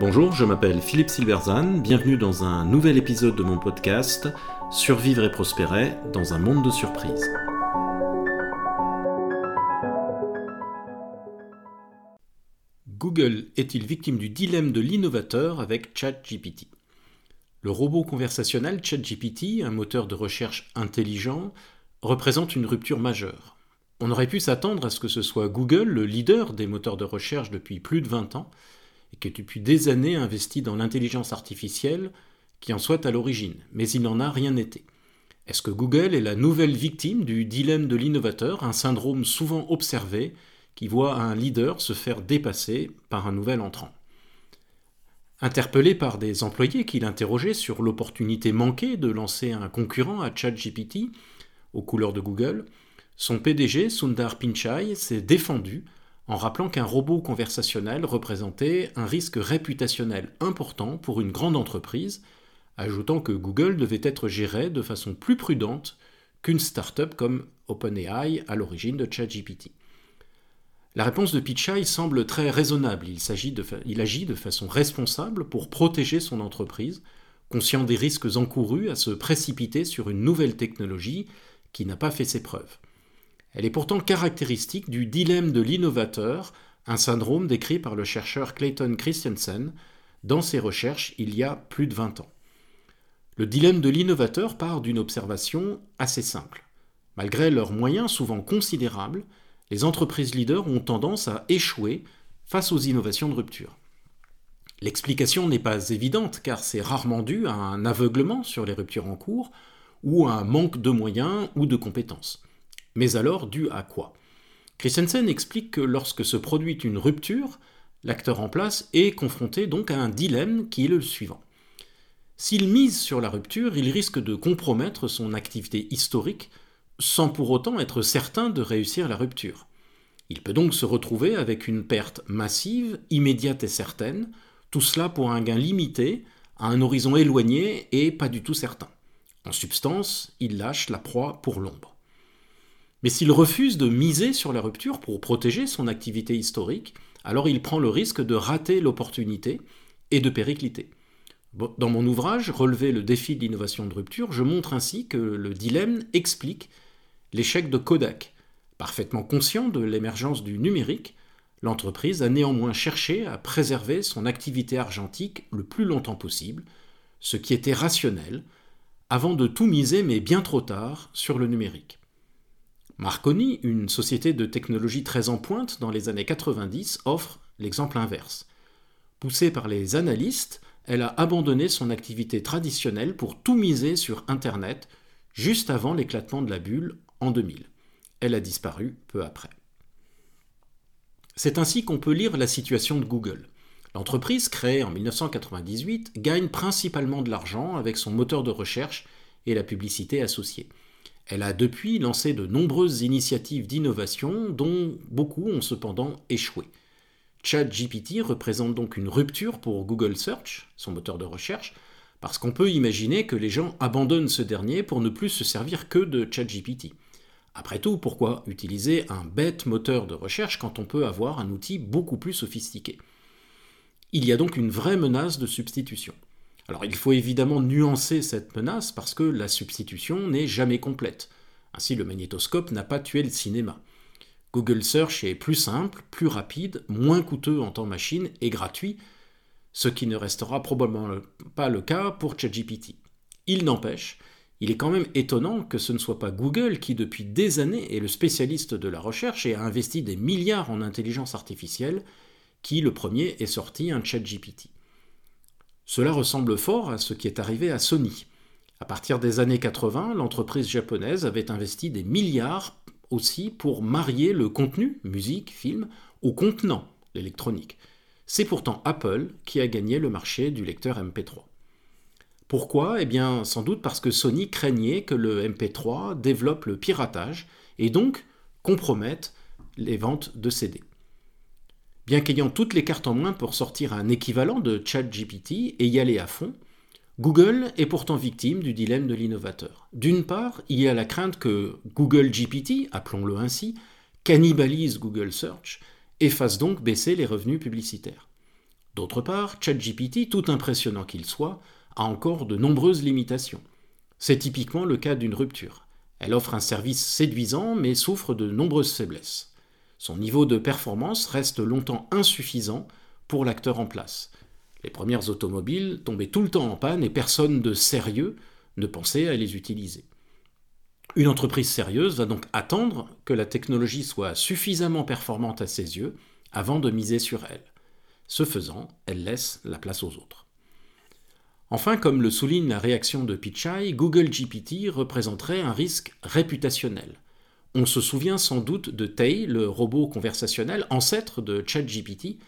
Bonjour, je m'appelle Philippe Silverzan, bienvenue dans un nouvel épisode de mon podcast Survivre et prospérer dans un monde de surprises. Google est-il victime du dilemme de l'innovateur avec ChatGPT? Le robot conversationnel ChatGPT, un moteur de recherche intelligent, représente une rupture majeure. On aurait pu s'attendre à ce que ce soit Google, le leader des moteurs de recherche depuis plus de 20 ans, et qui depuis des années investi dans l'intelligence artificielle, qui en soit à l'origine, mais il n'en a rien été. Est-ce que Google est la nouvelle victime du dilemme de l'innovateur, un syndrome souvent observé qui voit un leader se faire dépasser par un nouvel entrant? Interpellé par des employés qui l'interrogeaient sur l'opportunité manquée de lancer un concurrent à ChatGPT, aux couleurs de Google, son PDG, Sundar Pichai, s'est défendu en rappelant qu'un robot conversationnel représentait un risque réputationnel important pour une grande entreprise, ajoutant que Google devait être géré de façon plus prudente qu'une start-up comme OpenAI à l'origine de ChatGPT. La réponse de Pichai semble très raisonnable. Il, il, agit de façon responsable pour protéger son entreprise, conscient des risques encourus à se précipiter sur une nouvelle technologie qui n'a pas fait ses preuves. Elle est pourtant caractéristique du dilemme de l'innovateur, un syndrome décrit par le chercheur Clayton Christensen dans ses recherches il y a plus de 20 ans. Le dilemme de l'innovateur part d'une observation assez simple. Malgré leurs moyens souvent considérables, les entreprises leaders ont tendance à échouer face aux innovations de rupture. L'explication n'est pas évidente car c'est rarement dû à un aveuglement sur les ruptures en cours ou à un manque de moyens ou de compétences. Mais alors, dû à quoi? Christensen explique que lorsque se produit une rupture, l'acteur en place est confronté donc à un dilemme qui est le suivant. S'il mise sur la rupture, il risque de compromettre son activité historique sans pour autant être certain de réussir la rupture. Il peut donc se retrouver avec une perte massive, immédiate et certaine, tout cela pour un gain limité, à un horizon éloigné et pas du tout certain. En substance, il lâche la proie pour l'ombre. Mais s'il refuse de miser sur la rupture pour protéger son activité historique, alors il prend le risque de rater l'opportunité et de péricliter. Dans mon ouvrage, Relever le défi de l'innovation de rupture, je montre ainsi que le dilemme explique l'échec de Kodak. Parfaitement conscient de l'émergence du numérique, l'entreprise a néanmoins cherché à préserver son activité argentique le plus longtemps possible, ce qui était rationnel, avant de tout miser, mais bien trop tard, sur le numérique. Marconi, une société de technologie très en pointe dans les années 90, offre l'exemple inverse. Poussée par les analystes, elle a abandonné son activité traditionnelle pour tout miser sur Internet juste avant l'éclatement de la bulle en 2000. Elle a disparu peu après. C'est ainsi qu'on peut lire la situation de Google. L'entreprise, créée en 1998, gagne principalement de l'argent avec son moteur de recherche et la publicité associée. Elle a depuis lancé de nombreuses initiatives d'innovation dont beaucoup ont cependant échoué. ChatGPT représente donc une rupture pour Google Search, son moteur de recherche, parce qu'on peut imaginer que les gens abandonnent ce dernier pour ne plus se servir que de ChatGPT. Après tout, pourquoi utiliser un bête moteur de recherche quand on peut avoir un outil beaucoup plus sophistiqué? Il y a donc une vraie menace de substitution. Alors il faut évidemment nuancer cette menace parce que la substitution n'est jamais complète. Ainsi le magnétoscope n'a pas tué le cinéma. Google Search est plus simple, plus rapide, moins coûteux en temps machine et gratuit, ce qui ne restera probablement pas le cas pour ChatGPT. Il n'empêche, il est quand même étonnant que ce ne soit pas Google qui depuis des années est le spécialiste de la recherche et a investi des milliards en intelligence artificielle qui le premier est sorti un ChatGPT. Cela ressemble fort à ce qui est arrivé à Sony. À partir des années 80, l'entreprise japonaise avait investi des milliards aussi pour marier le contenu, musique, film, au contenant, l'électronique. C'est pourtant Apple qui a gagné le marché du lecteur MP3. Pourquoi? Eh bien, sans doute parce que Sony craignait que le MP3 développe le piratage et donc compromette les ventes de CD. Bien qu'ayant toutes les cartes en main pour sortir un équivalent de ChatGPT et y aller à fond, Google est pourtant victime du dilemme de l'innovateur. D'une part, il y a la crainte que Google GPT, appelons-le ainsi, cannibalise Google Search et fasse donc baisser les revenus publicitaires. D'autre part, ChatGPT, tout impressionnant qu'il soit, a encore de nombreuses limitations. C'est typiquement le cas d'une rupture. Elle offre un service séduisant mais souffre de nombreuses faiblesses. Son niveau de performance reste longtemps insuffisant pour l'acteur en place. Les premières automobiles tombaient tout le temps en panne et personne de sérieux ne pensait à les utiliser. Une entreprise sérieuse va donc attendre que la technologie soit suffisamment performante à ses yeux avant de miser sur elle. Ce faisant, elle laisse la place aux autres. Enfin, comme le souligne la réaction de Pichai, Google GPT représenterait un risque réputationnel. On se souvient sans doute de Tay, le robot conversationnel ancêtre de ChatGPT,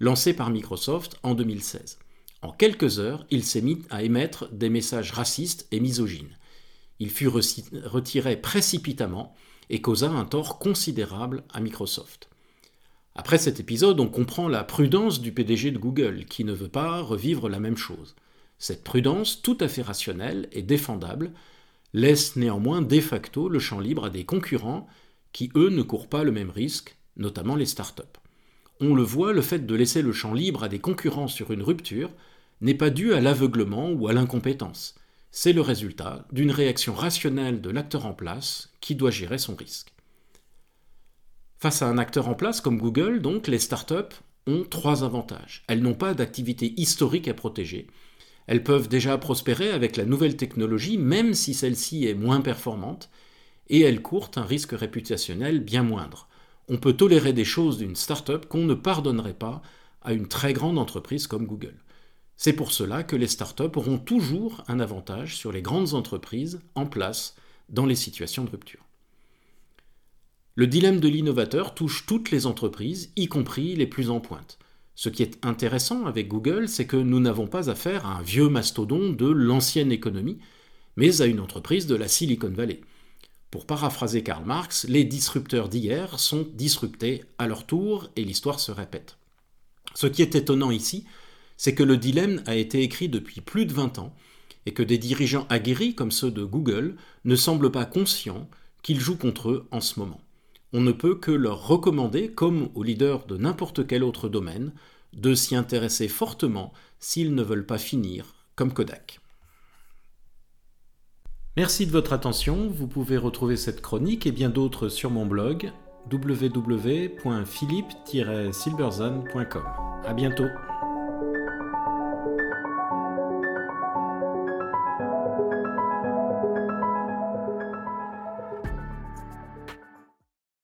lancé par Microsoft en 2016. En quelques heures, il s'est mis à émettre des messages racistes et misogynes. Il fut retiré précipitamment et causa un tort considérable à Microsoft. Après cet épisode, on comprend la prudence du PDG de Google, qui ne veut pas revivre la même chose. Cette prudence, tout à fait rationnelle et défendable, laisse néanmoins de facto le champ libre à des concurrents qui, eux, ne courent pas le même risque, notamment les startups. On le voit, le fait de laisser le champ libre à des concurrents sur une rupture n'est pas dû à l'aveuglement ou à l'incompétence. C'est le résultat d'une réaction rationnelle de l'acteur en place qui doit gérer son risque. Face à un acteur en place comme Google, donc, les startups ont trois avantages. Elles n'ont pas d'activité historique à protéger. Elles peuvent déjà prospérer avec la nouvelle technologie, même si celle-ci est moins performante, et elles courent un risque réputationnel bien moindre. On peut tolérer des choses d'une startup qu'on ne pardonnerait pas à une très grande entreprise comme Google. C'est pour cela que les startups auront toujours un avantage sur les grandes entreprises en place dans les situations de rupture. Le dilemme de l'innovateur touche toutes les entreprises, y compris les plus en pointe. Ce qui est intéressant avec Google, c'est que nous n'avons pas affaire à un vieux mastodonte de l'ancienne économie, mais à une entreprise de la Silicon Valley. Pour paraphraser Karl Marx, les disrupteurs d'hier sont disruptés à leur tour et l'histoire se répète. Ce qui est étonnant ici, c'est que le dilemme a été écrit depuis plus de 20 ans et que des dirigeants aguerris comme ceux de Google ne semblent pas conscients qu'ils jouent contre eux en ce moment on ne peut que leur recommander, comme aux leaders de n'importe quel autre domaine, de s'y intéresser fortement s'ils ne veulent pas finir comme Kodak. Merci de votre attention, vous pouvez retrouver cette chronique et bien d'autres sur mon blog www.philippe-silberzan.com. À bientôt.